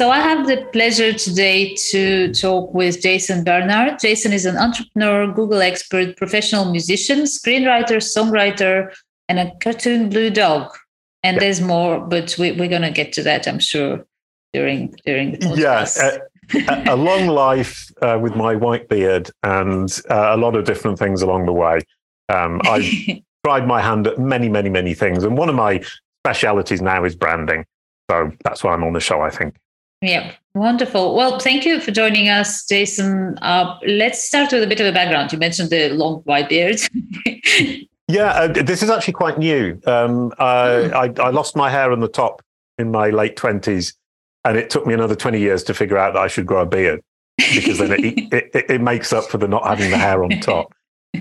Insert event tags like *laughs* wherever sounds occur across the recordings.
So, I have the pleasure today to talk with Jason Barnard. Jason is an entrepreneur, Google expert, professional musician, screenwriter, songwriter, and a cartoon blue dog. And yep. there's more, but we, are going to get to that, I'm sure, during during the podcast. Yeah, a, a, long life uh, with my white beard and uh, a lot of different things along the way. Um, I've *laughs* tried my hand at many, many, many things, and one of my specialities now is branding. So that's why I'm on the show, I think. Yeah, wonderful. Well, thank you for joining us, Jason. Uh, let's start with a bit of a background. You mentioned the long white beard. *laughs* yeah, uh, this is actually quite new. Um, uh, I, I lost my hair on the top in my late 20s, and it took me another 20 years to figure out that I should grow a beard because then *laughs* it, it, it, makes up for the not having the hair on top.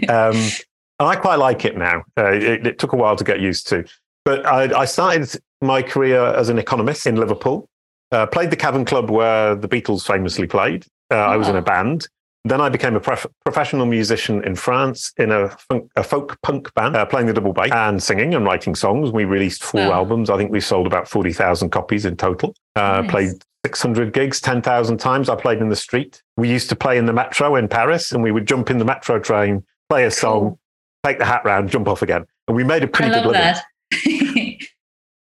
Um, and I quite like it now. Uh, it, it, took a while to get used to. But I, I started my career as an economist in Liverpool. Uh, played the Cavern Club where the Beatles famously played. Uh, I was in a band. Then I became a prof- professional musician in France in a, funk, a folk punk band, uh, playing the double bass and singing and writing songs. We released four wow. albums. I think we sold about 40,000 copies in total. Uh, nice. Played 600 gigs, 10,000 times. I played in the street. We used to play in the metro in Paris and we would jump in the metro train, play a song, cool. take the hat round, jump off again. And we made a pretty good living.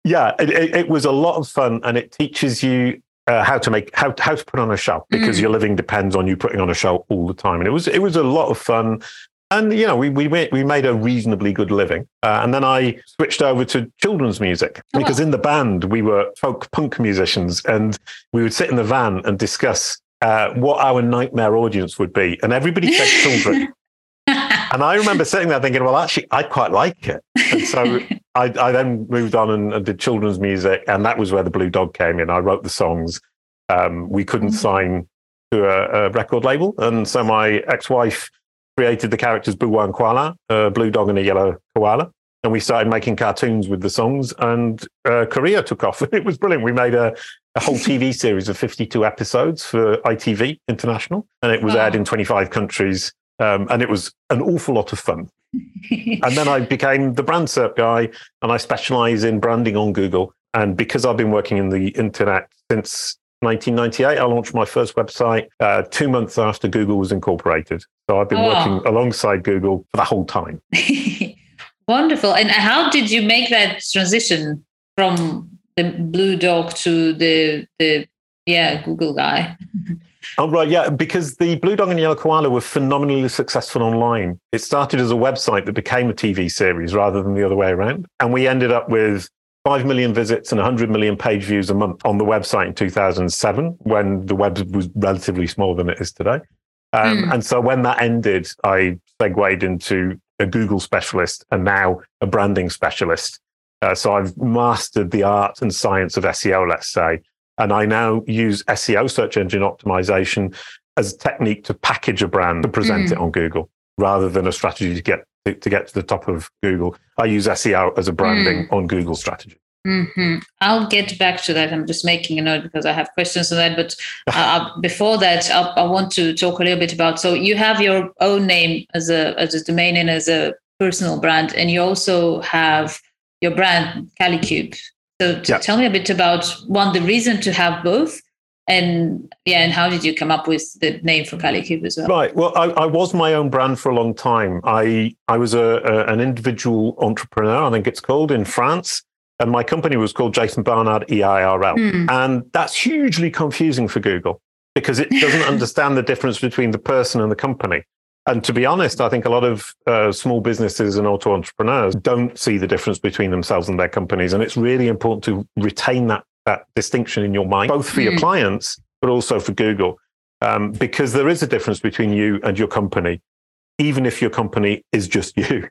Yeah, it, it, was a lot of fun, and it teaches you uh, how to make how how to put on a show because mm. your living depends on you putting on a show all the time. And it was it was a lot of fun, and you know we we made, we made a reasonably good living. Uh, and then I switched over to children's music oh, because in the band we were folk punk musicians, and we would sit in the van and discuss uh, what our nightmare audience would be, and everybody said children. *laughs* and I remember sitting there thinking, well, actually, I quite like it. And so *laughs* I, I, then moved on and, and, did children's music, and that was where the Blue Dog came in. I wrote the songs. Um, we couldn't mm-hmm. sign to a, a, record label, and so my ex-wife created the characters Boowa and Kwala, a blue dog and a yellow koala, and we started making cartoons with the songs. And uh, Korea took off. *laughs* It was brilliant. We made a, a whole TV series of 52 episodes for ITV International, and it was oh. aired in 25 countries um, and it was an awful lot of fun. and then I became the brand SERP guy, and I specialize in branding on Google. And because I've been working in the internet since 1998, I launched my first website uh, two months after Google was incorporated. So I've been oh. working alongside Google for the whole time. *laughs* Wonderful. And how did you make that transition from the blue dog to the the yeah Google guy? *laughs* Oh, right. Yeah. Because the Blue Dog and Yellow Koala were phenomenally successful online. It started as a website that became a TV series rather than the other way around. And we ended up with 5 million visits and 100 million page views a month on the website in 2007 when the web was relatively smaller than it is today. Um, mm. And so when that ended, I segued into a Google specialist and now a branding specialist. Uh, so I've mastered the art and science of SEO, let's say, and I now use SEO, search engine optimization, as a technique to package a brand to present mm. it on Google rather than a strategy to get to, to, get to the top of Google. I use SEO as a branding mm. on Google strategy. Mm-hmm. I'll get back to that. I'm just making a note because I have questions on that. But uh, uh, *laughs* before that, I, I, want to talk a little bit about. So you have your own name as a as a domain and as a personal brand, and you also have your brand Kalicube. So yeah. tell me a bit about one, the reason to have both, and yeah, and how did you come up with the name for Kalicube as well? Right. Well, I, I, was my own brand for a long time. I I was a, a, an individual entrepreneur, I think it's called in France, and my company was called Jason Barnard EIRL, hmm. and that's hugely confusing for Google because it doesn't *laughs* understand the difference between the person and the company. And to be honest, I think a lot of uh, small businesses and auto entrepreneurs don't see the difference between themselves and their companies. And it's really important to retain that, that distinction in your mind, both for mm. your clients, but also for Google, um, because there is a difference between you and your company, even if your company is just *laughs* you.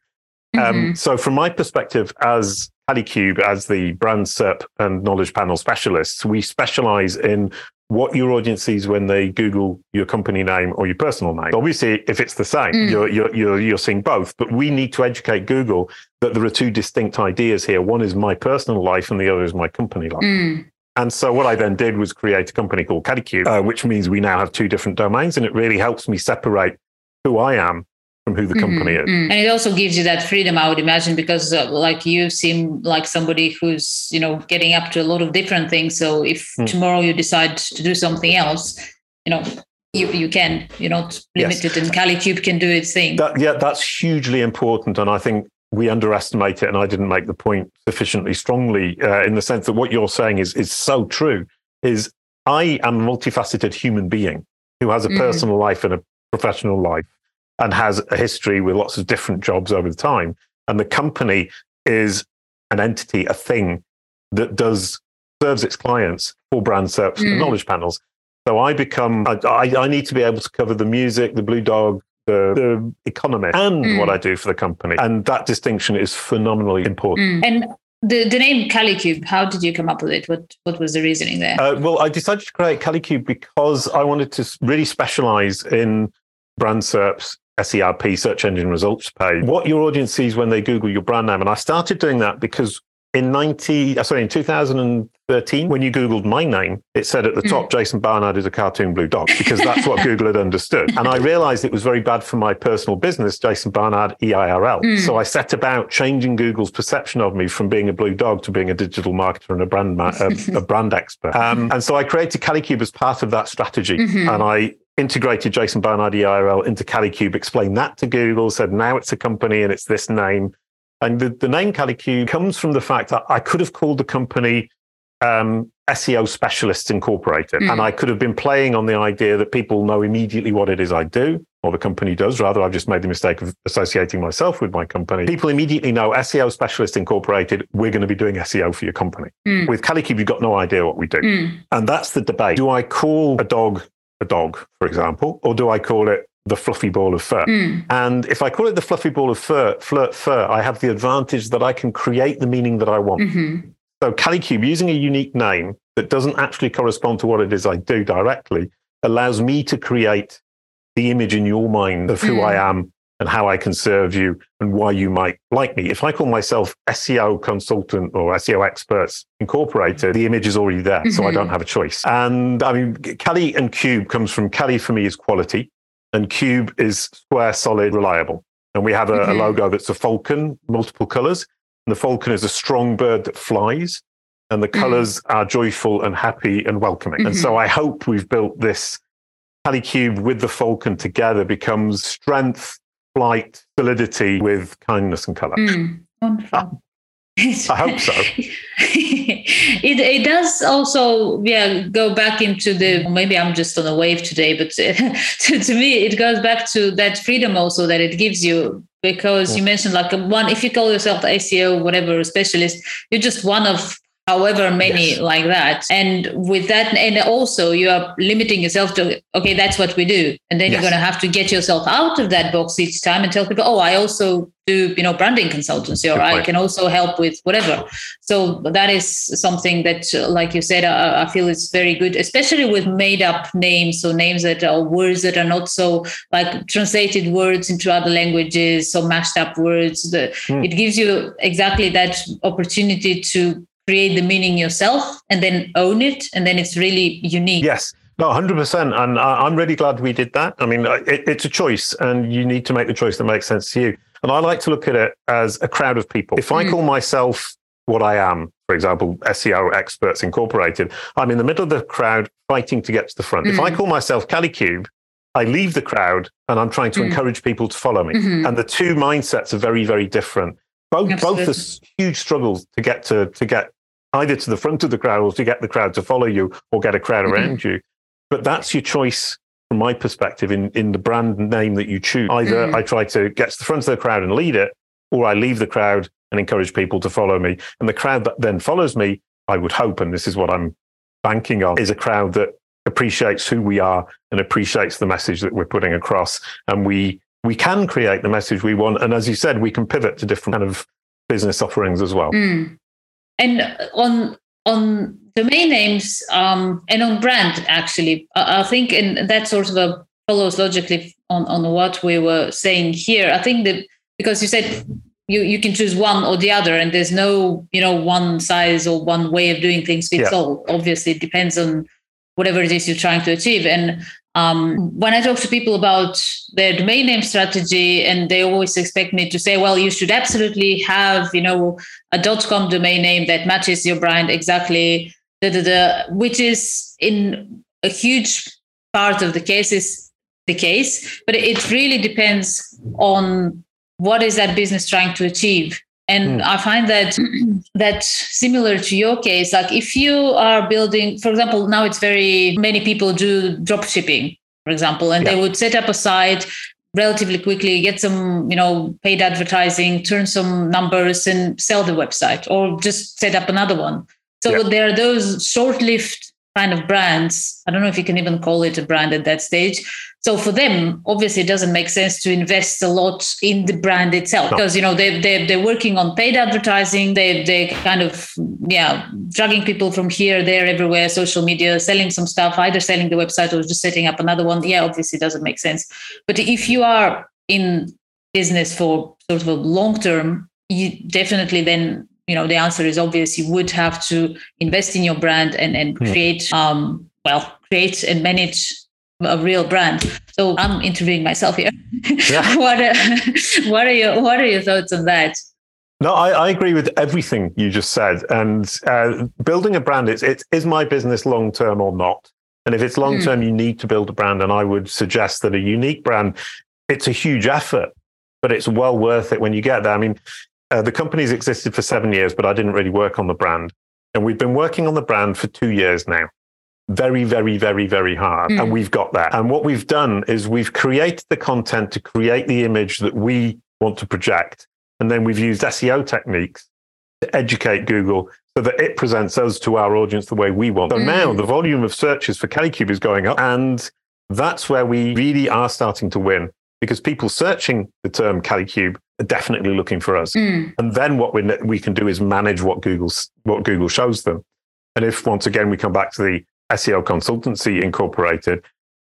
Um, mm-hmm. so, from my perspective, as Kalicube, as the brand SERP and knowledge panel specialists, we specialize in what your audience sees when they Google your company name or your personal name. Obviously, if it's the same, mm. you're, you're, you're, you're seeing both. But we need to educate Google that there are two distinct ideas here. One is my personal life, and the other is my company life. Mm. And so what I then did was create a company called Kalicube, uh, which means we now have two different domains, and it really helps me separate who I am from who the mm-hmm, company is. Mm-hmm. And it also gives you that freedom, I would imagine, because uh, like you seem like somebody who's, you know, getting up to a lot of different things. So if mm. tomorrow you decide to do something else, you know, you, you can, you're not limited yes. and Kalicube can do its thing. That, yeah, that's hugely important. And I think we underestimate it. And I didn't make the point sufficiently strongly uh, in the sense that what you're saying is, is so true is I am a multifaceted human being who has a mm. personal life and a professional life and has a history with lots of different jobs over the time. And the company is an entity, a thing that does serves its clients for brand search mm. and knowledge panels. So I become, I, I, need to be able to cover the music, the Blue Dog, the, the economy, and mm. what I do for the company. And that distinction is phenomenally important. Mm. And the, the name Kalicube, how did you come up with it? What what was the reasoning there? Uh, well, I decided to create Kalicube because I wanted to really specialize in brand SERPs SERP, search engine results page, what your audience sees when they Google your brand name. And I started doing that because in 90, uh, sorry, in 2013, when you Googled my name, it said at the top, hmm. Jason Barnard is a cartoon blue dog, because that's what *laughs* Google had understood. And I realized it was very bad for my personal business, Jason Barnard, EIRL. Mm. So I set about changing Google's perception of me from being a blue dog to being a digital marketer and a brand, ma- a, a, *laughs* brand expert. Um, and so I created Kalicube as part of that strategy. Mm-hmm. And I integrated Jason Barnard EIRL into Kalicube, explained that to Google, said now it's a company and it's this name. And the, the name Kalicube comes from the fact that I could have called the company um, SEO Specialists Incorporated. Mm. And I could have been playing on the idea that people know immediately what it is I do, or the company does. Rather, I've just made the mistake of associating myself with my company. People immediately know SEO Specialist Incorporated, we're going to be doing SEO for your company. Mm. With Kalicube, you've got no idea what we do. Mm. And that's the debate. Do I call a dog a dog, for example, or do I call it the fluffy ball of fur? Mm. And if I call it the fluffy ball of fur, flirt fur, I have the advantage that I can create the meaning that I want. Mm-hmm. So Kalicube, using a unique name that doesn't actually correspond to what it is I do directly, allows me to create the image in your mind of who mm. I am and how I can serve you and why you might like me. If I call myself SEO consultant or SEO experts incorporated, the image is already there. Mm-hmm. So I don't mm-hmm. have a choice. And I mean, Kali and Cube comes from Kali for me is quality and Cube is square, solid, reliable. And we have a, mm-hmm. a logo that's a falcon, multiple colors. And the falcon is a strong bird that flies and the mm-hmm. colors mm-hmm. are joyful and happy and welcoming. And so mm-hmm. I hope we've built this Kalicube with the falcon together becomes strength, flight, solidity with kindness and color. Mm, wonderful. I hope so. *laughs* it it does also yeah go back into the maybe I'm just on a wave today, but *laughs* to, to me it goes back to that freedom also that it gives you because you mentioned like one if you call yourself the SEO whatever specialist, you're just one of however many yes. like that and with that and also you are limiting yourself to okay that's what we do and then yes. you're going to have to get yourself out of that box each time and tell people oh i also do you know branding consultancy or i can also help with whatever so that is something that like you said I, I feel is very good especially with made up names so names that are words that are not so like translated words into other languages so mashed up words the, mm. it gives you exactly that opportunity to create the meaning yourself and then own it and then it's really unique yes no 100% and i'm really glad we did that i mean it, it's a choice and you need to make the choice that makes sense to you and i like to look at it as a crowd of people if i mm. call myself what i am for example seo experts incorporated i'm in the middle of the crowd fighting to get to the front mm. if i mm. call myself Kalicube, I leave the crowd and I'm trying to mm. encourage people to follow me. Mm-hmm. And the two mindsets are very, very different. Both Absolutely. both are huge struggles to get to to get either to the front of the crowd or to get the crowd to follow you or get a crowd mm-hmm. around you. But that's your choice from my perspective in, in the brand name that you choose. Either mm. I try to get to the front of the crowd and lead it, or I leave the crowd and encourage people to follow me. And the crowd that then follows me, I would hope, and this is what I'm banking on, is a crowd that appreciates who we are and appreciates the message that we're putting across. And we we can create the message we want. And as you said, we can pivot to different kind of business offerings as well. Mm. And on on domain names um, and on brand, actually, I, I think, and that sort of a follows logically on, on what we were saying here. I think that because you said you, you can choose one or the other and there's no you know one size or one way of doing things fits yeah. all obviously it depends on whatever it is you're trying to achieve. And um, when I talk to people about their domain name strategy, and they always expect me to say, "Well, you should absolutely have, you know, a .com domain name that matches your brand exactly," da, da, da, which is in a huge part of the cases the case, but it really depends on what is that business trying to achieve and mm. i find that that similar to your case like if you are building for example now it's very many people do drop shipping for example and yeah. they would set up a site relatively quickly get some you know paid advertising turn some numbers and sell the website or just set up another one so yeah. there are those short-lived kind of brands i don't know if you can even call it a brand at that stage so for them, obviously, it doesn't make sense to invest a lot in the brand itself because you know they they they're working on paid advertising. They they kind of yeah dragging people from here, there, everywhere, social media, selling some stuff, either selling the website or just setting up another one. Yeah, obviously, doesn't make sense. But if you are in business for sort of a long term, you definitely then you know the answer is obvious. You would have to invest in your brand and and hmm. create um well create and manage a real brand. So I'm interviewing myself here. Yeah. *laughs* what are, what are your what are your thoughts on that? No, I, I agree with everything you just said. And uh, building a brand, it's, it is my business long term or not? And if it's long term, mm. you need to build a brand. And I would suggest that a unique brand, it's a huge effort, but it's well worth it when you get there. I mean, uh, the company's existed for seven years, but I didn't really work on the brand. And we've been working on the brand for two years now very, very, very, very hard. Mm. And we've got that. And what we've done is we've created the content to create the image that we want to project. And then we've used SEO techniques to educate Google so that it presents us to our audience the way we want. So mm. now the volume of searches for Kalicube is going up. And that's where we really are starting to win because people searching the term are definitely looking for us. Mm. And then what we, we can do is manage what Google, what Google shows them. And if once again we come back to the SEO Consultancy Incorporated,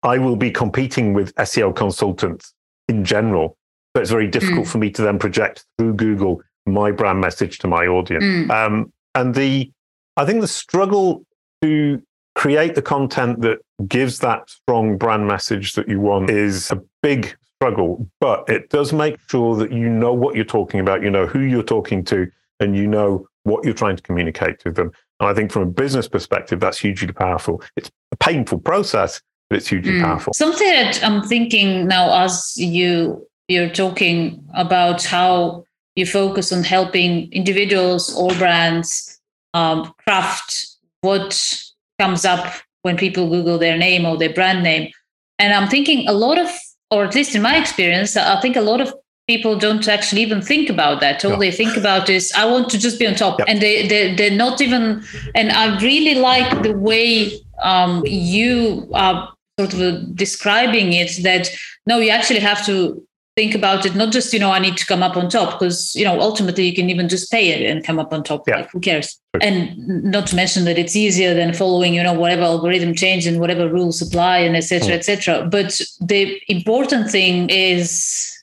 I will be competing with SEO consultants in general. So it's very difficult mm. for me to then project through Google my brand message to my audience. Mm. Um, and the, I think the struggle to create the content that gives that strong brand message that you want is a big struggle, but it does make sure that you know what you're talking about, you know who you're talking to, and you know what you're trying to communicate to them. And I think from a business perspective, that's hugely powerful. It's a painful process, but it's hugely mm. powerful. Something that I'm thinking now as you you're talking about how you focus on helping individuals or brands um, craft what comes up when people Google their name or their brand name. And I'm thinking a lot of, or at least in my experience, I think a lot of people don't actually even think about that all no. they think about is i want to just be on top yep. and they, they they're not even and i really like the way um, you are sort of describing it that no you actually have to think about it not just you know i need to come up on top because you know ultimately you can even just pay it and come up on top yeah. like who cares? And not to mention that it's easier than following you know whatever algorithm change and whatever rules apply and etc mm. etc but the important thing is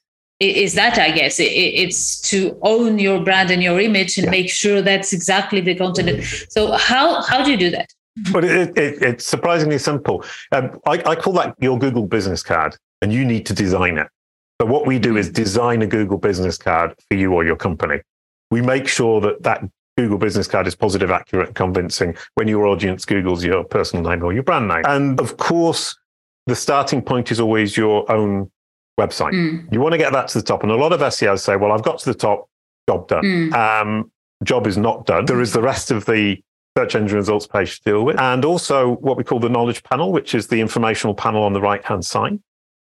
is that i guess. It's to own your brand and your image and yeah. make sure that's exactly the content. So how how do you do that? But it, it, it's surprisingly simple. Um, I, I, call that your google business card and you need to design it so what we do is design a google business card for you or your company we make sure that that google business card is positive accurate and convincing when your audience googles your personal name or your brand name and of course the starting point is always your own website. Mm. You want to get that to the top. And a lot of SEOs say, well, I've got to the top, job done. Mm. Um, job is not done. There is the rest of the search engine results page to deal with. And also what we call the knowledge panel, which is the informational panel on the right hand side,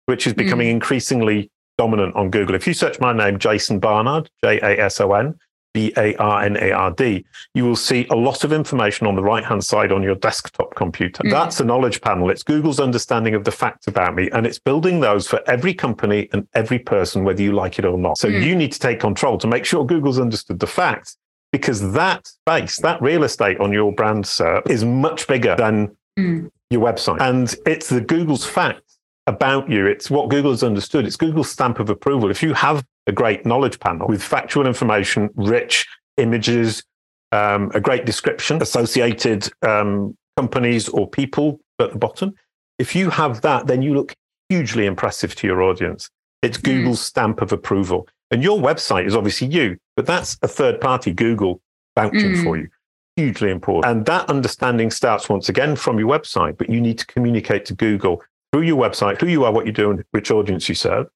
which is becoming mm. increasingly dominant on Google. If you search my name, Jason Barnard, J A S O N, B A R N A R D, you will see a lot of information on the right hand side on your desktop computer. Mm. That's a knowledge panel. It's Google's understanding of the facts about me, and it's building those for every company and every person, whether you like it or not. So mm. you need to take control to make sure Google's understood the facts. because that space, that real estate on your brand SERP is much bigger than mm. your website. And it's the Google's facts about you. It's what Google has understood. It's Google's stamp of approval. If you have a great knowledge panel with factual information, rich images, um, a great description, associated um, companies or people at the bottom, if you have that, then you look hugely impressive to your audience. It's hmm. Google's mm. stamp of approval. And your website is obviously you, but that's a third party Google vouching mm. for you. Hugely important. And that understanding starts once again from your website, but you need to communicate to Google through your website who you are, what you do, and which audience you serve,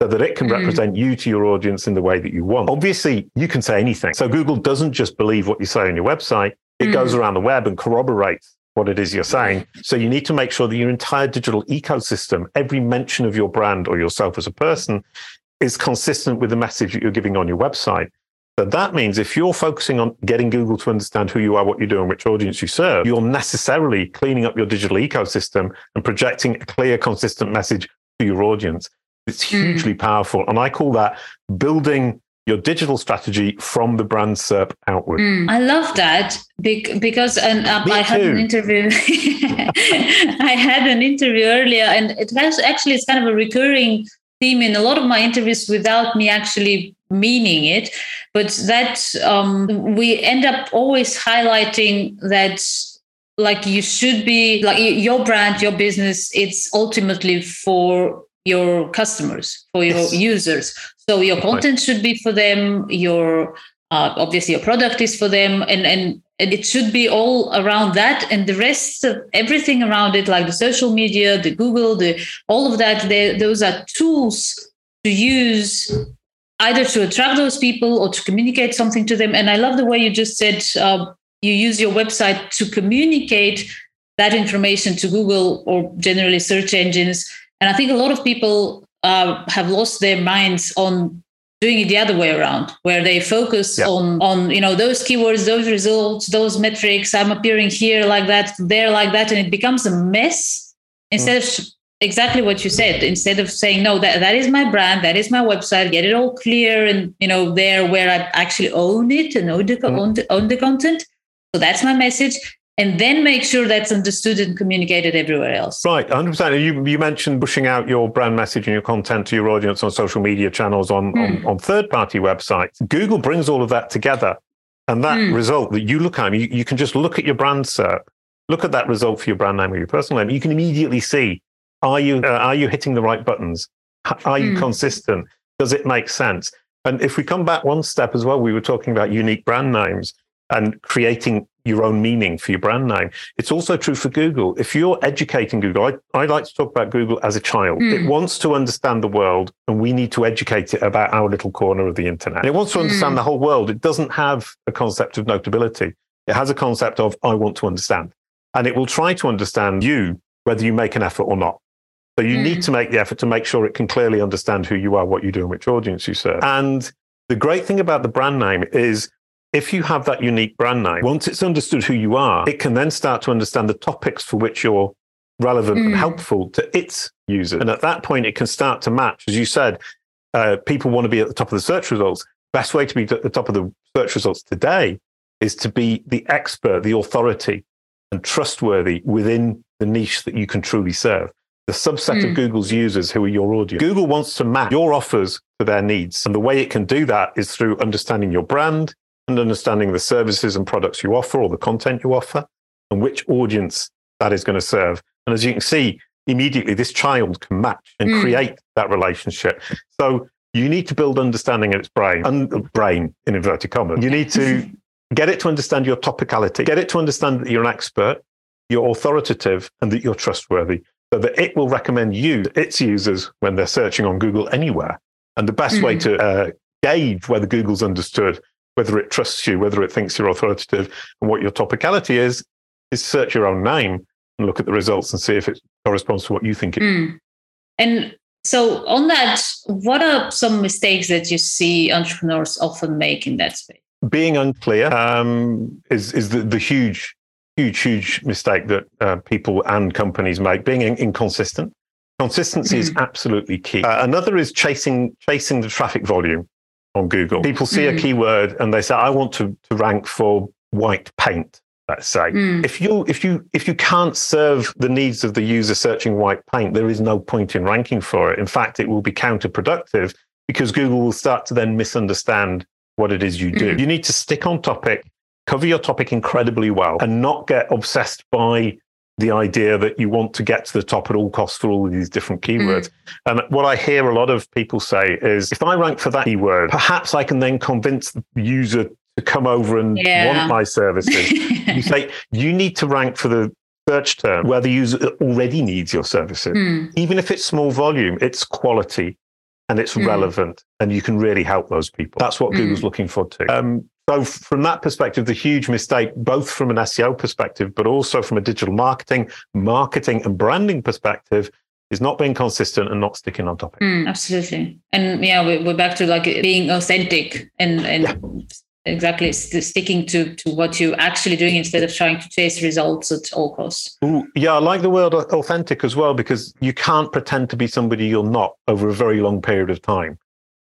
so that it can mm. represent you to your audience in the way that you want. Obviously, you can say anything. So Google doesn't just believe what you say on your website, it mm. goes around the web and corroborates what it is you're saying. So you need to make sure that your entire digital ecosystem, every mention of your brand or yourself as a person, is consistent with the message that you're giving on your website. So that means if you're focusing on getting Google to understand who you are, what you do, and which audience you serve, you're necessarily cleaning up your digital ecosystem and projecting a clear, consistent message to your audience. It's hmm. hugely mm. powerful. And I call that building your digital strategy from the brand SERP outward. Mm, I love that because and uh, I had an interview. *laughs* I had an interview earlier, and it has actually it's kind of a recurring theme in a lot of my interviews without me actually meaning it. But that um, we end up always highlighting that like you should be like your brand, your business. It's ultimately for your customers, for your yes. users. So your content should be for them. Your uh, obviously your product is for them, and and and it should be all around that. And the rest of everything around it, like the social media, the Google, the all of that, those are tools to use either to attract those people or to communicate something to them. And I love the way you just said uh, you use your website to communicate that information to Google or generally search engines. And I think a lot of people uh, have lost their minds on doing it the other way around where they focus yeah. on on you know those keywords those results those metrics i'm appearing here like that there like that and it becomes a mess instead mm. of exactly what you said instead of saying no that, that is my brand that is my website get it all clear and you know there where i actually own it and own the, mm. own the, own the content so that's my message and then make sure that's understood and communicated everywhere else. Right, 100%. You, you mentioned pushing out your brand message and your content to your audience on social media channels, on, mm. on, hmm. on third party websites. Google brings all of that together. And that mm. result that you look at, you, you can just look at your brand SERP, look at that result for your brand name or your personal name. You can immediately see are you, uh, are you hitting the right buttons? Are you mm. consistent? Does it make sense? And if we come back one step as well, we were talking about unique brand names and creating your own meaning for your brand name. It's also true for Google. If you're educating Google, I, I like to talk about Google as a child. Mm. It hmm. wants to understand the world, and we need to educate it about our little corner of the internet. And it wants to understand mm. the whole world. It doesn't have a concept of notability. It has a concept of I want to understand. And it will try to understand you, whether you make an effort or not. So you mm. need hmm. to make the effort to make sure it can clearly understand who you are, what you do, and which audience you serve. And the great thing about the brand name is if you have that unique brand name, once it's understood who you are, it can then start to understand the topics for which you're relevant mm. and helpful to its users. And at that point, it can start to match. As you said, uh, people want to be at the top of the search results. Best way to be at the top of the search results today is to be the expert, the authority, and trustworthy within the niche that you can truly serve. The subset mm. of Google's users who are your audience. Google wants to match your offers to their needs. And the way it can do that is through understanding your brand, and understanding the services and products you offer or the content you offer and which audience that is going to serve. And as you can see, immediately this child can match and mm. create that relationship. So you need to build understanding in its brain, un- brain in inverted commas. You need to *laughs* get it to understand your topicality, get it to understand that you're an expert, you're authoritative, and that you're trustworthy, so that it will recommend you to its users when they're searching on Google anywhere. And the best mm. way to uh, gauge whether Google's understood whether it trusts you, whether it thinks you're authoritative, and what your topicality is, is search your own name and look at the results and see if it corresponds to what you think it mm. And so, on that, what are some mistakes that you see entrepreneurs often make in that space? Being unclear um, is is the, the huge, huge, huge mistake that uh, people and companies make. Being in- inconsistent. Consistency is absolutely key. Uh, another is chasing chasing the traffic volume. on Google. People see Mm. a keyword and they say, I want to, to rank for white paint, let's say. Mm. If you if you if you can't serve the needs of the user searching white paint, there is no point in ranking for it. In fact, it will be counterproductive because Google will start to then misunderstand what it is you do. Mm. You need to stick on topic, cover your topic incredibly well, and not get obsessed by the idea that you want to get to the top at all costs for all of these different keywords. And what I hear a lot of people say is if I rank for that keyword, perhaps I can then convince the user to come over and Yeah. want my services. *laughs* you say you need to rank for the search term where the user already needs your services. Mm. Even if it's small volume, it's quality and it's Mm. relevant and you can really help those people. That's what Mm. Google's looking for too. Um, so from that perspective, the huge mistake, both from an SEO perspective, but also from a digital marketing, marketing and branding perspective, is not being consistent and not sticking on topic. Mm, absolutely. And yeah, we- we're back to like being authentic and and exactly sticking to to what you're actually doing instead of trying to chase results at all costs. Ooh, yeah, I like the word authentic as well because you can't pretend to be somebody you're not over a very long period of time.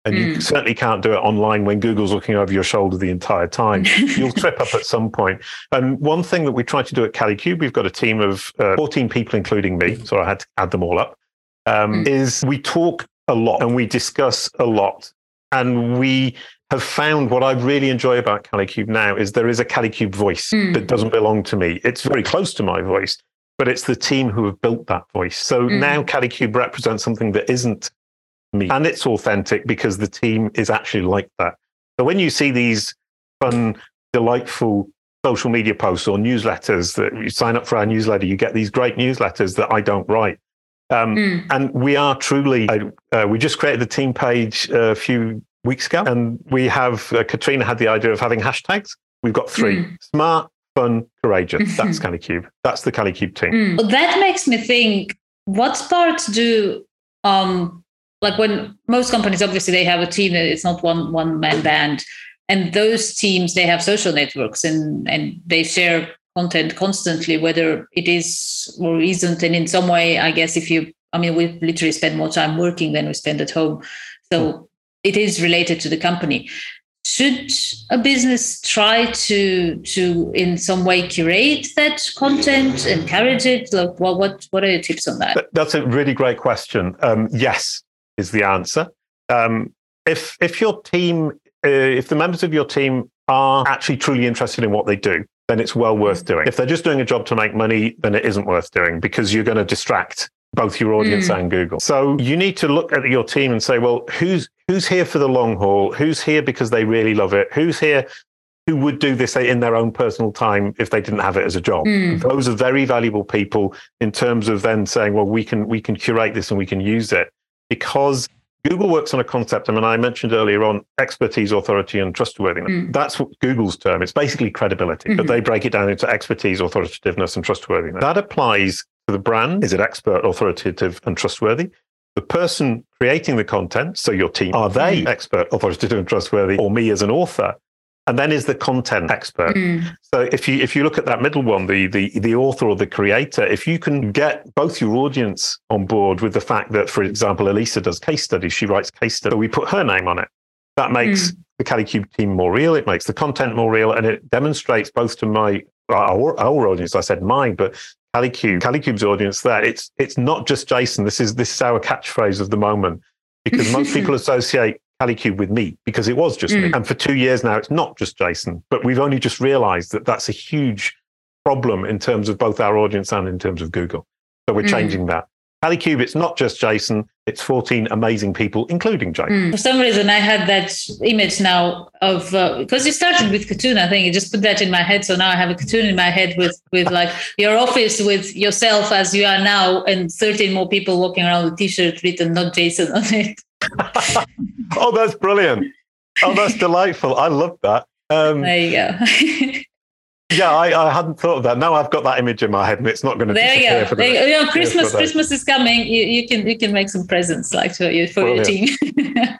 And you Mm. certainly can't do it online when Google's looking over your shoulder the entire time. *laughs* You'll trip up at some point. And one thing that we try to do at Kalicube, we've got a team of uh, 14 people, including me, so I had to add them all up, um, Mm. is we talk a lot and we discuss a lot. And we have found what I really enjoy about Kalicube now is there is a Kalicube voice Mm. that doesn't belong to me. It's very close to my voice, but it's the team who have built that voice. So Mm. now Kalicube represents something that isn't me. And it's authentic because the team is actually like that. So when you see these fun, delightful social media posts or newsletters that you sign up for our newsletter, you get these great newsletters that I don't write. Um, Mm. and we are truly, uh, we just created the team page a few weeks ago, and we have, uh, Katrina had the idea of having hashtags. We've got three Mm. smart, fun, courageous. *laughs* That's Kalicube. That's the Kalicube team. Mm. Well, that makes me think what parts do um like when most companies obviously they have a team it's not one one man band. And those teams they have social networks and and they share content constantly whether it is or isn't. And in some way i guess if you i mean we literally spend more time working than we spend at home. So it is related to the company. Should a business try to to in some way curate that content encourage it? Like what what what are your tips on that? That's a really great question. Um, yes, is the answer. Um, if if your team, uh, if the members of your team are actually truly interested in what they do, then it's well worth doing. If they're just doing a job to make money, then it isn't worth doing because you're going to distract both your audience and Google. So you need to look at your team and say, well, who's who's here for the long haul? Who's here because they really love it? Who's here who would do this in their own personal time if they didn't have it as a job? Mm. Those are very valuable people in terms of then saying, well, we can we can curate this and we can use it because Google works on a concept. I mean, I mentioned earlier on expertise, authority, and trustworthiness. Mm. That's what Google's term. It's basically credibility, but Mhm. they break it down into expertise, authoritativeness, and trustworthiness. That applies to the brand. Is it expert, authoritative, and trustworthy? The person creating the content, so your team, are they Mm. expert, authoritative, and trustworthy, or me as an author? And then is the content expert? Mm. So if you if you look at that middle one, the the the author or the creator, if you can get both your audience on board with the fact that, for example, Elisa does case studies, she writes case studies, so we put her name on it. That makes the Kalicube team more real. It makes the content more real, and it demonstrates both to my our, our audience. I said mine, but Kalicube, Kalicube's audience. That it's it's not just Jason. This is this is our catchphrase of the moment because most people *laughs* associate Kalicube with me because it was just me. Mm. And for two years now, it's not just Jason, but we've only just realized that that's a huge problem in terms of both our audience and in terms of Google. So we're Mm. changing that. Kalicube, it's not just Jason, it's 14 amazing people, including Jason. Mm. For some reason, I had that image now of because you started with cartoon. I think you just put that in my head. So now I have a cartoon in my head with with like your office with yourself as you are now, and thirteen more people walking around with T-shirt written "Not Jason" on it. *laughs* Oh, that's brilliant. Oh, that's delightful. I love that. Um, There you go. *laughs* yeah, I, I hadn't thought of that. Now I've got that image in my head and it's not going to there you disappear go. for the There you go. You know, three or Christmas. Christmas is coming. You, you can you can make some presents like for your for your team. *laughs*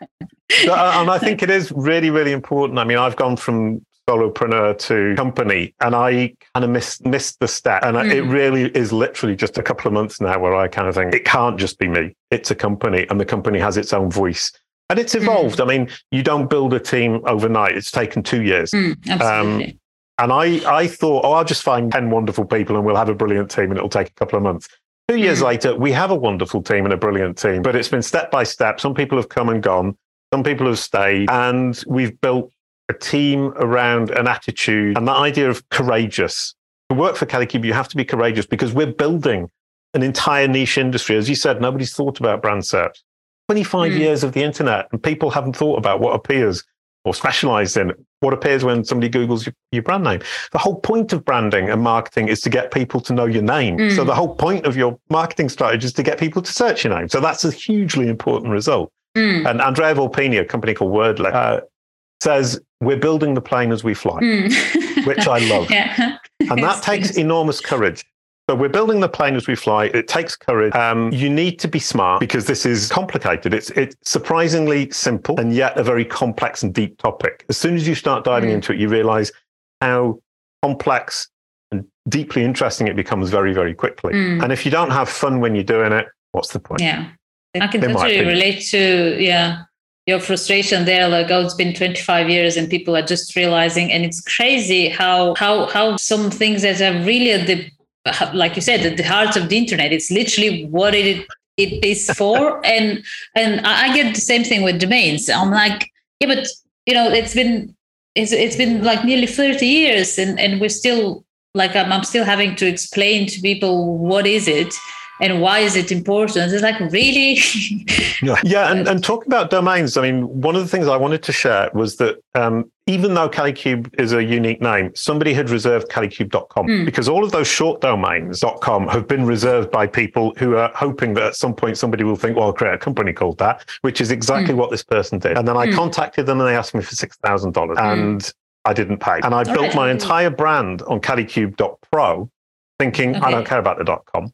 So, uh, and I think it is really, really important. I mean, I've gone from solopreneur to company, and I kind of missed missed the step. And I- it Mm. really is literally just a couple of months now where I kind of think it can't just be me. It's a company, and the company has its own voice. And it's evolved. Mm. I mean, you don't build a team overnight. It's taken two years. Mm, absolutely. Um, and I, I thought, oh, I'll just find 10 wonderful people and we'll have a brilliant team and it'll take a couple of months. Two years mm. later, we have a wonderful team and a brilliant team, but it's been step by step. Some people have come and gone, some people have stayed, and we've built a team around an attitude and that idea of courageous. To work for Kalicube, you have to be courageous because we're building an entire niche industry. As you said, nobody's thought about brand search. 25 mm. years of the internet, and people haven't thought about what appears or specialized in what appears when somebody Googles your, your, brand name. The whole point of branding and marketing is to get people to know your name. Mm. So the whole point of your marketing strategy is to get people to search your name. So that's a hugely important result. Mm. And Andrea Volpini, a company called WordLift, uh, says we're building the plane as we fly, mm. which I love. *laughs* Yeah. And that takes enormous courage. So we're building the plane as we fly. It takes courage. Um, you need to be smart because this is complicated. It's it's surprisingly simple and yet a very complex and deep topic. As soon as you start diving mm. into it, you realize how complex and deeply interesting it becomes very, very quickly. Mm. And if you don't have fun when you're doing it, what's the point? Yeah. I can totally relate to, yeah, your frustration there like oh it's been 25 years and people are just realizing and it's crazy how how how some things that are really at the like you said, at the heart of the internet. It's literally what it it is *laughs* for. and and I get the same thing with domains. I'm like, yeah, but you know, it's been it's it's been like nearly 30 years and and we're still like I'm, I'm still having to explain to people what is it and why is it important? It's like really. *laughs* yeah, yeah, and, and talk about domains. I mean, one of the things I wanted to share was that um, even though Kalicube is a unique name, somebody had reserved kalicube.com mm. because all of those short domains .com have been reserved by people who are hoping that at some point somebody will think, well, I'll create a company called that, which is exactly mm. what this person did. And then I mm. contacted them and they asked me for six thousand dollars, hmm. and I didn't pay. And I all built right. my entire brand on kalicube.pro, thinking okay. I don't care about the .com.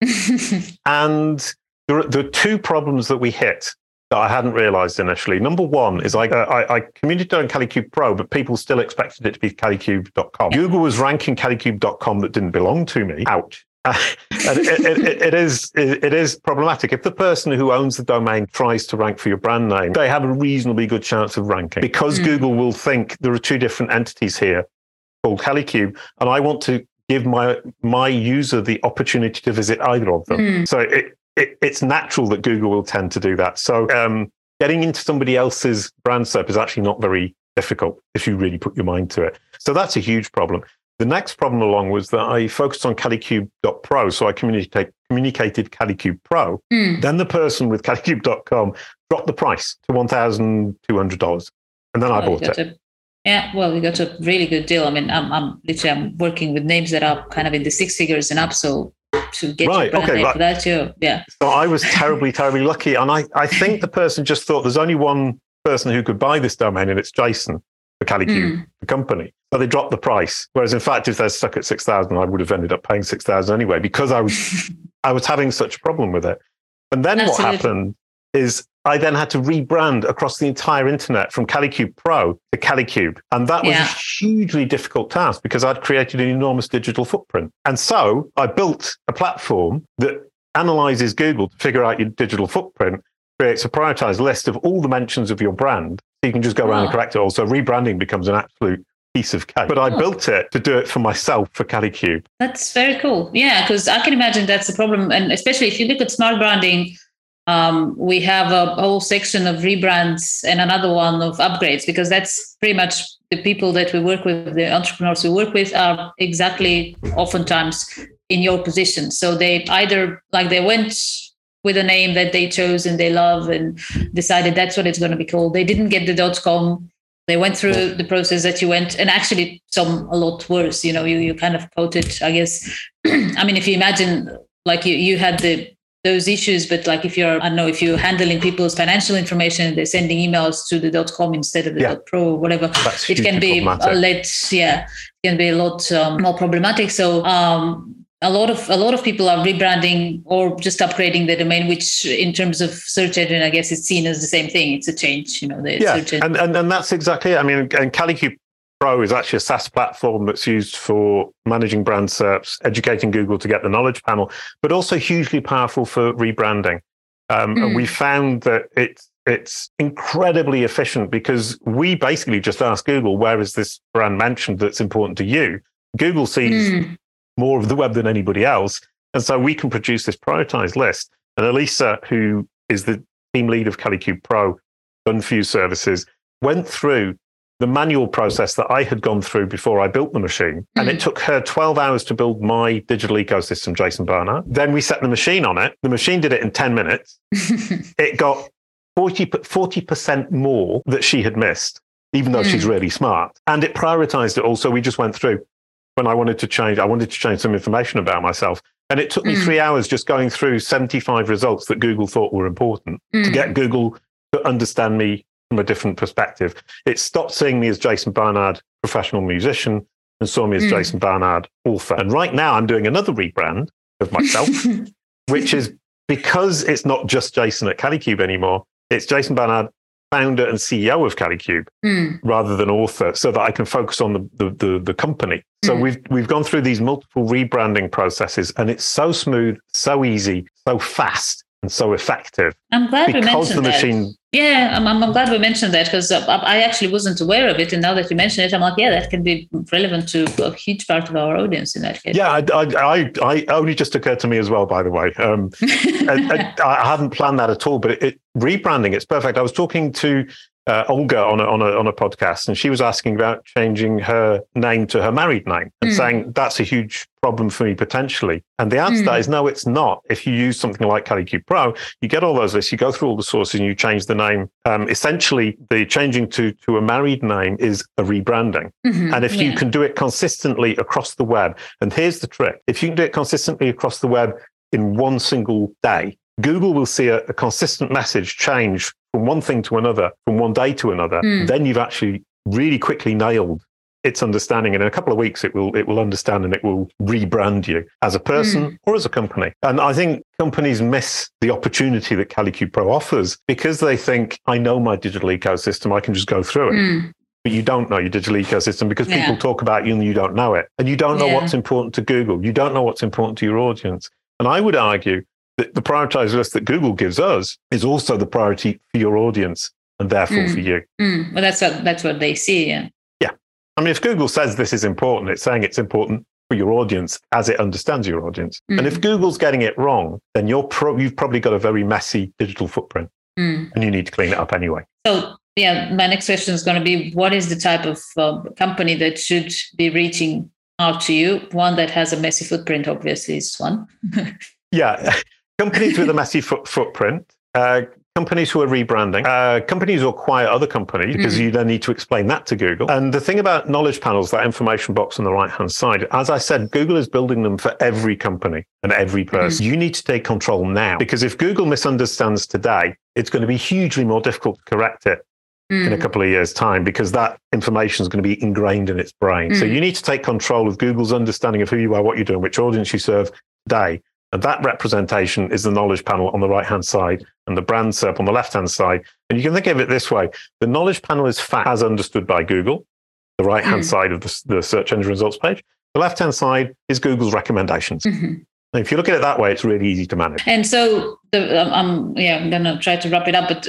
*laughs* and there are, there are two problems that we hit that I hadn't realized initially. Number one is I, uh, I, I communicated on Kalicube Pro, but people still expected it to be kalicube.com. Google was ranking kalicube.com that didn't belong to me. Ouch. *laughs* and it, it, it is it is problematic if the person who owns the domain tries to rank for your brand name they have a reasonably good chance of ranking because mm. google will think there are two different entities here called kalicube and i want to give my my user the opportunity to visit either of them. Mm. So it, it, it's natural that Google will tend to do that. So um, getting into somebody else's brand SERP is actually not very difficult if you really put your mind to it. So that's a huge problem. The next problem along was that I focused on Kalicube.pro. So I communicate, communicated Kalicube Pro. Mm. Then the person with Kalicube.com dropped the price to $1,200. And then oh, I bought it. Yeah, well, we got a really good deal. I mean, I'm, I'm literally I'm working with names that are kind of in the six figures and up. So to get right, your okay, right. for that too, yeah. So I was terribly, terribly lucky, and I, I think the person just thought there's only one person who could buy this domain, and it's Jason for Kalicube, mm. the company. So they dropped the price. Whereas in fact, if they're stuck at six thousand, I would have ended up paying six thousand anyway because I was *laughs* I was having such a problem with it. And then Absolutely. what happened is I then had to rebrand across the entire internet from Kalicube Pro to Kalicube. And that was yeah. a hugely difficult task because I'd created an enormous digital footprint. And so I built a platform that analyzes Google to figure out your digital footprint, creates a prioritized list of all the mentions of your brand. So you can just go around and correct it all. So rebranding becomes an absolute piece of cake. But I oh. built it to do it for myself for Kalicube. That's very cool. Yeah, because I can imagine that's the problem. And especially if you look at smart branding, um, we have a whole section of rebrands and another one of upgrades because that's pretty much the people that we work with, the entrepreneurs we work with are exactly oftentimes in your position. So they either like they went with a name that they chose and they love and decided that's what it's going to be called. They didn't get the dot com. They went through the process that you went, and actually some a lot worse. You know, you you kind of quoted, I guess. *clears throat* I mean, if you imagine like you you had the those issues. But like if you're, I don't know, if you're handling people's financial information, they're sending emails to the dot .com instead of the yeah. .pro or whatever, That's it can be a lot, yeah, it can be a lot um, more problematic. So um, a lot of a lot of people are rebranding or just upgrading the domain, which in terms of search engine, I guess it's seen as the same thing. It's a change, you know. The yeah, and, and and that's exactly it. I mean, and Kalicube Pro is actually a SaaS platform that's used for managing brand SERPs, educating Google to get the knowledge panel, but also hugely powerful for rebranding. Um, mm. And we found that it's it's incredibly efficient because we basically just ask Google, where is this brand mentioned that's important to you? Google sees mm. more of the web than anybody else. And so we can produce this prioritized list. And Elisa, who is the team lead of Kalicube Pro, Unfuse services, went through the manual process that I had gone through before I built the machine. Mm-hmm. And it mm. took her 12 hours to build my digital ecosystem, Jason Barnard. Then we set the machine on it. The machine did it in 10 minutes. *laughs* it got 40, 40% more that she had missed, even though mm. she's really smart. And it prioritized it also. We just went through when I wanted to change, I wanted to change some information about myself. And it took me mm. three hours just going through 75 results that Google thought were important mm. to get Google to understand me from a different perspective. It stopped seeing me as Jason Barnard, professional musician, and saw me as mm. Jason Barnard, author. And right now I'm doing another rebrand of myself, *laughs* which is because it's not just Jason at Kalicube anymore. It's Jason Barnard, founder and CEO of Kalicube, mm. rather than author, so that I can focus on the the, the, the company. So mm. we've we've gone through these multiple rebranding processes, and it's so smooth, so easy, so fast and so effective. I'm glad we mentioned the machine. That. Yeah, I'm, I'm, glad we mentioned that because I actually wasn't aware of it, and now that you mention it, I'm like, yeah, that can be relevant to a huge part of our audience in that case. Yeah, I, I, I only just occurred to me as well. By the way, um, *laughs* I, I, I, hadn't planned that at all, but it, it, rebranding, it's perfect. I was talking to uh, Olga on a, on a on a podcast, and she was asking about changing her name to her married name and mm. saying that's a huge problem for me potentially. And the answer mm. to that hmm. is no, it's not. If you use something like Kalicube Pro, you get all those lists, you go through all the sources, and you change the name. Um, essentially, the changing to to a married name is a rebranding. Mm-hmm. And if yeah. you can do it consistently across the web, and here's the trick: if you can do it consistently across the web in one single day, Google will see a, a, consistent message change from one thing to another, from one day to another, mm. then you've actually really quickly nailed its understanding. And in a couple of weeks, it will it will understand and it will rebrand you as a person mm. or as a company. And I think companies miss the opportunity that Kalicube Pro offers because they think, I know my digital ecosystem, I can just go through it. Mm. But you don't know your digital ecosystem because yeah. people talk about you and you don't know it. And you don't know yeah. what's important to Google. You don't know what's important to your audience. And I would argue the, the prioritized list that Google gives us is also the priority for your audience and therefore mm. for you. Mm. Well, that's what that's what they see. Yeah. Yeah. I mean, if Google says this is important, it's saying it's important for your audience as it understands your audience. Mm. And if Google's getting it wrong, then you're pro- you've probably got a very messy digital footprint, mm. and you need to clean it up anyway. So. Yeah, my next question is going to be: What is the type of uh, company that should be reaching out to you? One that has a messy footprint, obviously, is one. *laughs* yeah, companies with a messy foot, footprint, uh, companies who are rebranding, uh, companies who acquire other companies, because mm. you then need to explain that to Google. And the thing about knowledge panels, that information box on the right hand side, as I said, Google is building them for every company and every mm-hmm. person. Mm. You need to take control now, because if Google misunderstands today, it's going to be hugely more difficult to correct it Mm. in a mm. couple of years' time because that information is going to be ingrained in its brain. Mm. So you need to take control of Google's understanding of who you are, what you're doing, which audience you serve today, and that representation is the knowledge panel on the right hand side and the brand SERP on the left hand side. And you can think of it this way the knowledge panel is fat as understood by Google, the right hand mm. side of the, the, search engine results page. The left hand side is Google's recommendations. Mm-hmm. if you look at it that way, it's really easy to manage. And so, the, um, um yeah, I'm going to try to wrap it up, but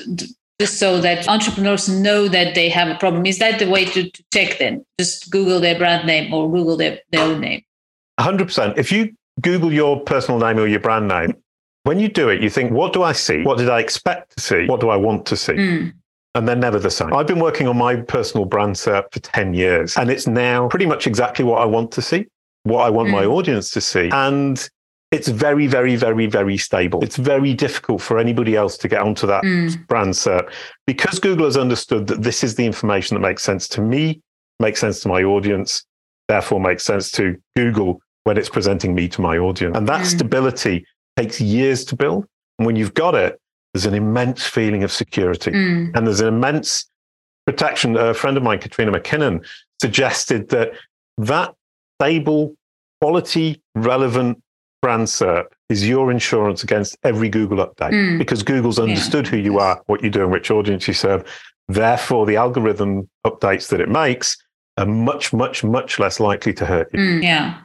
just so that entrepreneurs know that they have a problem, is that the way to, to check then? Just Google their brand name or Google their, their own name? 100%. If you Google your personal name or your brand name. When you do it, you think, what do I see? What did I expect to see? What do I want to see? Mm. And they're never the same. I've been working on my personal brand SERP for 10 years, and it's now pretty much exactly what I want to see, what I want mm. my audience to see. And it's very, very, very, very stable. It's very difficult for anybody else to get onto that mm. brand SERP because Google has understood that this is the information that makes sense to me, makes sense to my audience, therefore makes sense to Google when it's presenting me to my audience. And that mm. stability takes years to build. And when you've got it, there's an immense feeling of security mm. and there's an immense protection. A friend of mine, Katrina McKinnon, suggested that that stable, quality, relevant brand SERP is your insurance against every Google update mm. because Google's understood yeah. who you are, what you do, and which audience you serve. Therefore, the algorithm updates that it makes are much, much, much less likely to hurt you. Mm, yeah.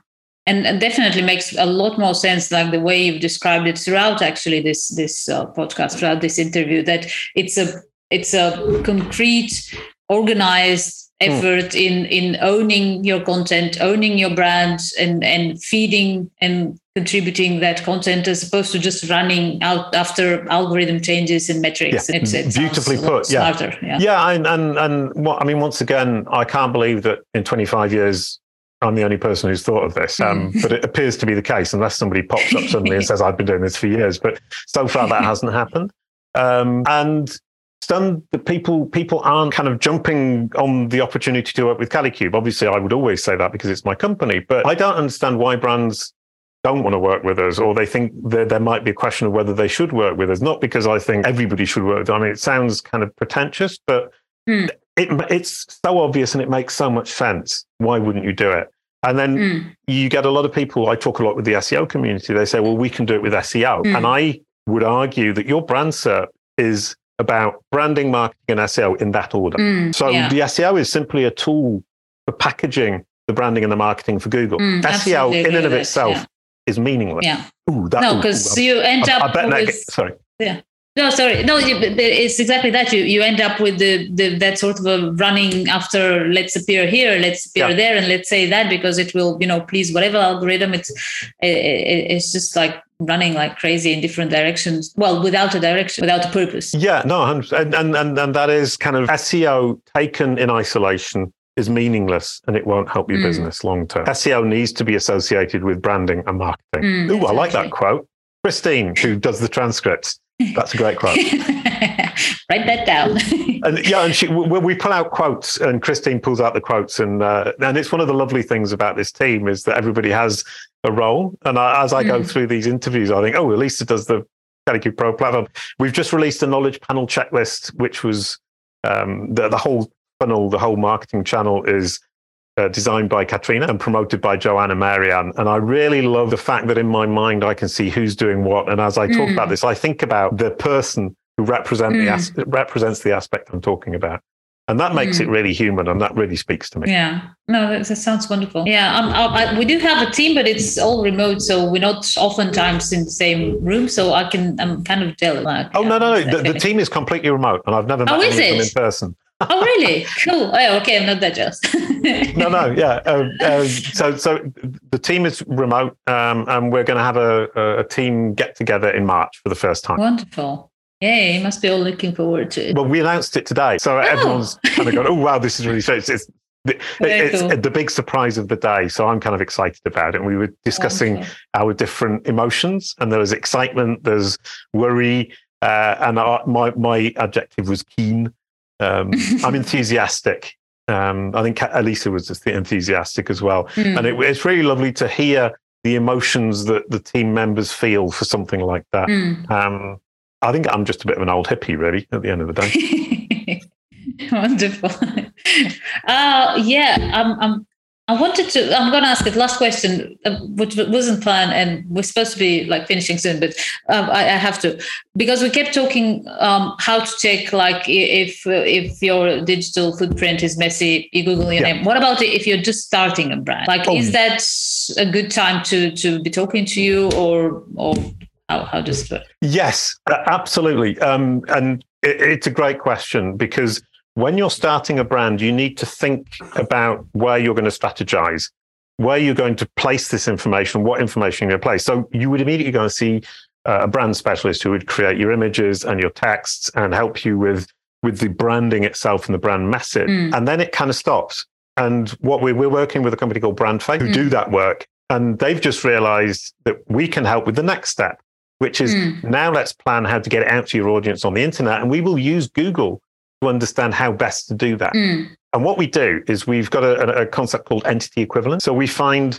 And, definitely makes a lot more sense like the way you've described it throughout actually this this uh, podcast throughout this interview that it's a it's a concrete organized hmm. effort mm. in in owning your content owning your brand and and feeding and contributing that content as opposed to just running out after algorithm changes and metrics yeah. it's, it beautifully put yeah yeah, yeah and and, and what, i mean once again i can't believe that in 25 years I'm the only person who's thought of this, um, mm. but it appears to be the case unless somebody pops up suddenly and *laughs* says, I've been doing this for years. But so far, that hasn't happened. Um, and stunned that people people aren't kind of jumping on the opportunity to work with Kalicube. Obviously, I would always say that because it's my company, but I don't understand why brands don't want to work with us or they think that there might be a question of whether they should work with us. Not because I think everybody should work. I mean, it sounds kind of pretentious, but mm it, it's so obvious and it makes so much sense. Why wouldn't you do it? And then mm. you get a lot of people. I talk a lot with the SEO community. They say, well, we can do it with SEO. Mm. And I would argue that your brand SERP is about branding, marketing, and SEO in that order. Mm, so yeah. the SEO is simply a tool for packaging the branding and the marketing for Google. Mm, SEO in and of itself yeah. is meaningless. Yeah. Ooh, that, no, because you end up. I, I bet with, that, sorry. Yeah. No, sorry. No, it's exactly that. You you end up with the, the that sort of a running after let's appear here, let's appear yeah. there, and let's say that because it will you know please whatever algorithm. It's it, it's just like running like crazy in different directions. Well, without a direction, without a purpose. Yeah, no, and and and, and that is kind of SEO taken in isolation is meaningless and it won't help your mm. business long term. SEO needs to be associated with branding and marketing. Mm, Ooh, exactly. I like that quote. Christine, who does the transcripts, that's a great quote. *laughs* Write that down. *laughs* and yeah, and she, we, we pull out quotes, and Christine pulls out the quotes, and uh, and it's one of the lovely things about this team is that everybody has a role. And I, as I mm. go through these interviews, I think, oh, Elisa does the Kalicube Pro platform. We've just released a knowledge panel checklist, which was um, the, the whole funnel, the whole marketing channel is uh, designed by Katrina and promoted by Joanna Marianne. And I really love the fact that in my mind I can see who's doing what. And as I talk mm. about this, I think about the person who represent mm. the as- represents the aspect I'm talking about. And that makes mm. it really human, and that really speaks to me. Yeah, no, that, that sounds wonderful. Yeah, um, I, we do have a team, but it's all remote, so we're not oftentimes in the same room. So I can, I'm kind of jealous. Like, oh no, no, no! The, the, team is completely remote, and I've never met oh, anyone in person oh, really? Cool. Oh, okay. I'm not that jealous. *laughs* no, no, yeah. Uh, uh, so, so the team is remote, um, and we're going to have a, a team get together in March for the first time. Wonderful. Yeah, you must be all looking forward to it. Well, we announced it today, so oh. everyone's kind of going, "Oh, wow, this is really strange." It's, it's cool. the big surprise of the day, so I'm kind of excited about it. And we were discussing Wonderful. our different emotions, and there was excitement, there's worry, uh, and our, my my adjective was keen. Um, *laughs* I'm enthusiastic. Um, I think Elisa was enthusiastic as well. Mm. And it, it's really lovely to hear the emotions that the team members feel for something like that. Mm. Um, I think I'm just a bit of an old hippie, really, at the end of the day. *laughs* Wonderful. *laughs* uh, yeah, I'm, I'm I wanted to. I'm going to ask the last question, uh, which wasn't planned, and we're supposed to be like finishing soon, but um, I, I, have to because we kept talking um, how to check like if if your digital footprint is messy. You Google your yeah. name. What about if you're just starting a brand? Like, oh. is that a good time to to be talking to you, or or how how does it work? Yes, absolutely. Um, and it, it's a great question because when you're starting a brand, you need to think about where you're going to strategize, where you're going to place this information, what information you're going to place. So you would immediately go and see uh, a brand specialist who would create your images and your texts and help you with with the branding itself and the brand message. Mm. And then it kind of stops. And what we're, we're working with a company called Brandface who mm. do that work. And they've just realized that we can help with the next step, which is mm. now let's plan how to get it out to your audience on the internet. And we will use Google to understand how best to do that. Mm. And what we do is we've got a, a, concept called entity equivalent. So we find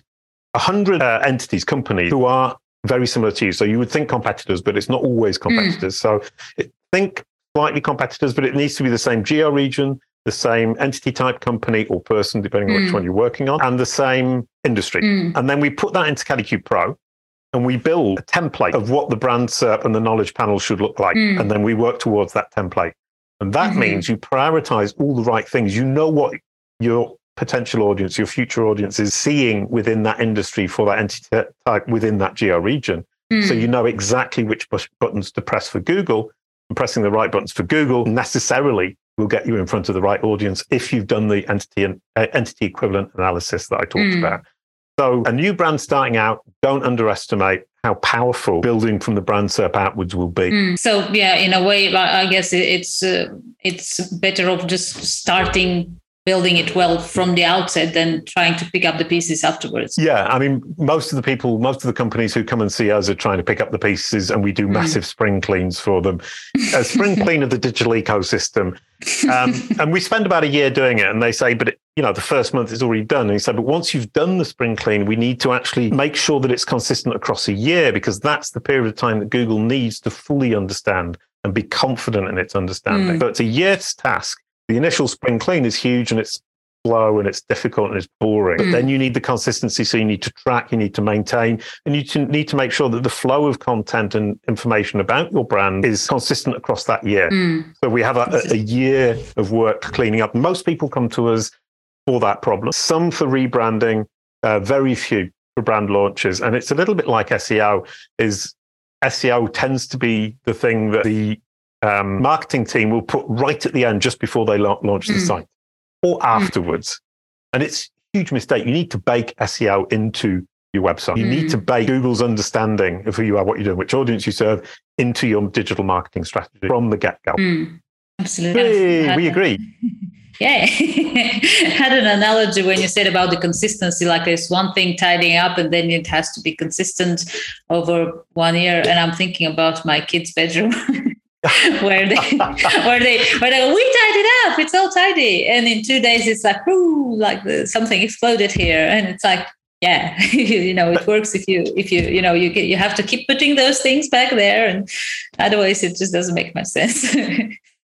100 uh, entities, companies who are very similar to you. So you would think competitors, but it's not always hmm. competitors. Mm. So it, think slightly competitors, but it needs to be the same geo region, the same entity type company or person, depending on mm. which hmm. one you're working on, and the same industry. Mm. And then we put that into Kalicube Pro and we build a template of what the brand SERP and the knowledge panel should look like. Hmm. And then we work towards that template. And that mm-hmm. means you prioritize all the right things. You know what your potential audience, your future audience is seeing within that industry for that entity type within that geo region. Mm. So you know exactly which buttons to press for Google. And pressing the right buttons for Google necessarily will get you in front of the right audience if you've done the entity and uh, entity equivalent analysis that I talked mm. about. So a new brand starting out, don't underestimate how powerful building from the brand SERP outwards will be. Mm. So yeah, in a way, I guess it's uh, it's better off just starting building it well from the outset than trying to pick up the pieces afterwards. Yeah, I mean, most of the people, most of the companies who come and see us are trying to pick up the pieces, and we do hmm. massive mm. spring cleans for them. A spring clean of the digital ecosystem, um, *laughs* and we spend about a year doing it. And they say, but it, you know, the first month is already done. And he said, but once you've done the spring clean, we need to actually make sure that it's consistent across a year because that's the period of time that Google needs to fully understand and be confident in its understanding. Mm. So it's a year's task the initial spring clean is huge and it's slow and it's difficult and it's boring. Mm. But then you need the consistency. So you need to track, you need to maintain, and you need to make sure that the flow of content and information about your brand is consistent across that year. Mm. So we have a, a, year of work cleaning up. Most people come to us for that problem, some for rebranding, uh, very few for brand launches. And it's a little bit like SEO is SEO tends to be the thing that the um, marketing team will put right at the end, just before they la- launch the mm. site or hmm. afterwards. And it's a huge mistake. You need to bake SEO into your website. You mm. need to hmm. bake Google's understanding of who you are, what you're doing, which audience you serve into your digital marketing strategy from the get go. Mm. Absolutely. Hey, we agree. *laughs* yeah *laughs* had an analogy when you said about the consistency like there's one thing tidying up and then it has to be consistent over one year and i'm thinking about my kids bedroom *laughs* *laughs* *laughs* where they where they where they go, we tied it up, it's all tidy. And in two days it's like, ooh, like the, something exploded here. And it's like, yeah, *laughs* you know, it works if you if you you know you get, you have to keep putting those things back there, and otherwise it just doesn't make much sense.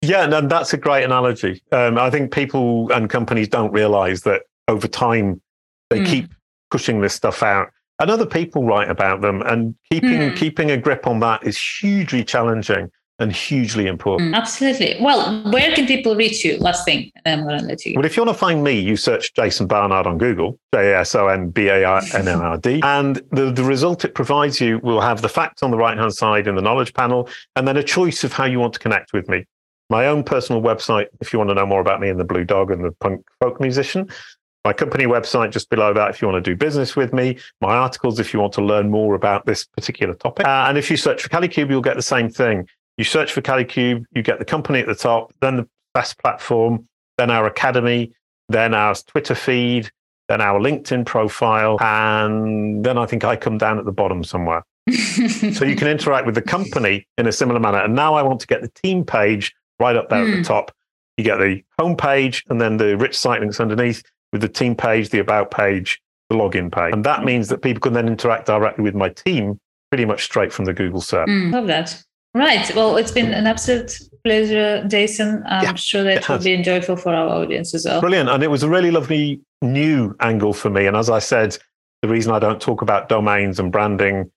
yeah, and that's a great analogy. Um, I think people and companies don't realize that over time they mm. keep pushing this stuff out and other people write about them and keeping mm. keeping a grip on that is hugely challenging and hugely important. Mm, absolutely. Well, where can people reach you? Last thing, and I'm going to let you. Well, if you want to find me, you search Jason Barnard on Google, J A S O N B A R N N R D, *laughs* and the, the result it provides you will have the facts on the right hand side in the knowledge panel, and then a choice of how you want to connect with me. My own personal website, if you want to know more about me and the Blue Dog and the punk folk musician. My company website just below that if you want to do business with me. My articles if you want to learn more about this particular topic. Uh, and if you search for Kalicube, you'll get the same thing. You search for Kalicube, you get the company at the top, then the best platform, then our academy, then our Twitter feed, then our LinkedIn profile, and then I think I come down at the bottom somewhere. *laughs* so you can interact with the company in a similar manner. And now I want to get the team page right up there mm. at the hmm. top. You get the home page and then the rich site links underneath with the team page, the about page, the login page. And that means that people can then interact directly with my team pretty much straight from the Google search. Mm, love that. Right. Well, it's been an absolute pleasure, Jason. I'm yeah, sure that it will be enjoyable for our audience as well. Brilliant. And it was a really lovely new angle for me. And as I said, the reason I don't talk about domains and branding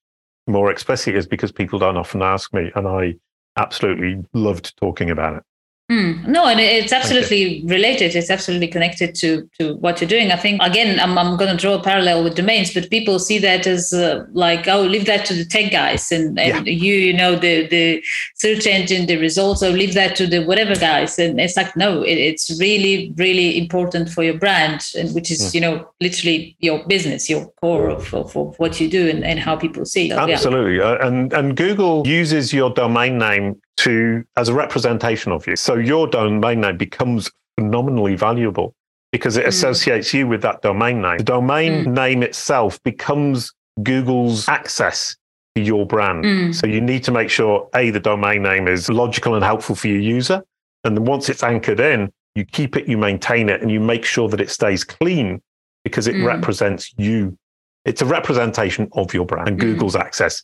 more explicitly is because people don't often ask me. And I absolutely loved talking about it. Mm, no, and it's absolutely related. It's absolutely connected to to what you're doing. I think again, I'm I'm going to draw a parallel with domains, but people see that as uh, like, oh, leave that to the tech guys, and, and yeah. you, you know, the the search engine, the results, or leave that to the whatever guys. And it's like, no, it, it's really really important for your brand, and which is mm. you know literally your business, your core of, of, of what you do, and, and how people see. So, absolutely, yeah. uh, and and Google uses your domain name to as a representation of you. So your domain name becomes phenomenally valuable because it mm. associates you with that domain name. The domain mm. name itself becomes Google's access to your brand. Mm. So you need to make sure A, the domain name is logical and helpful for your user. And then once it's anchored in, you keep it, you maintain it, and you make sure that it stays clean because it mm. represents you. It's a representation of your brand and mm. Google's access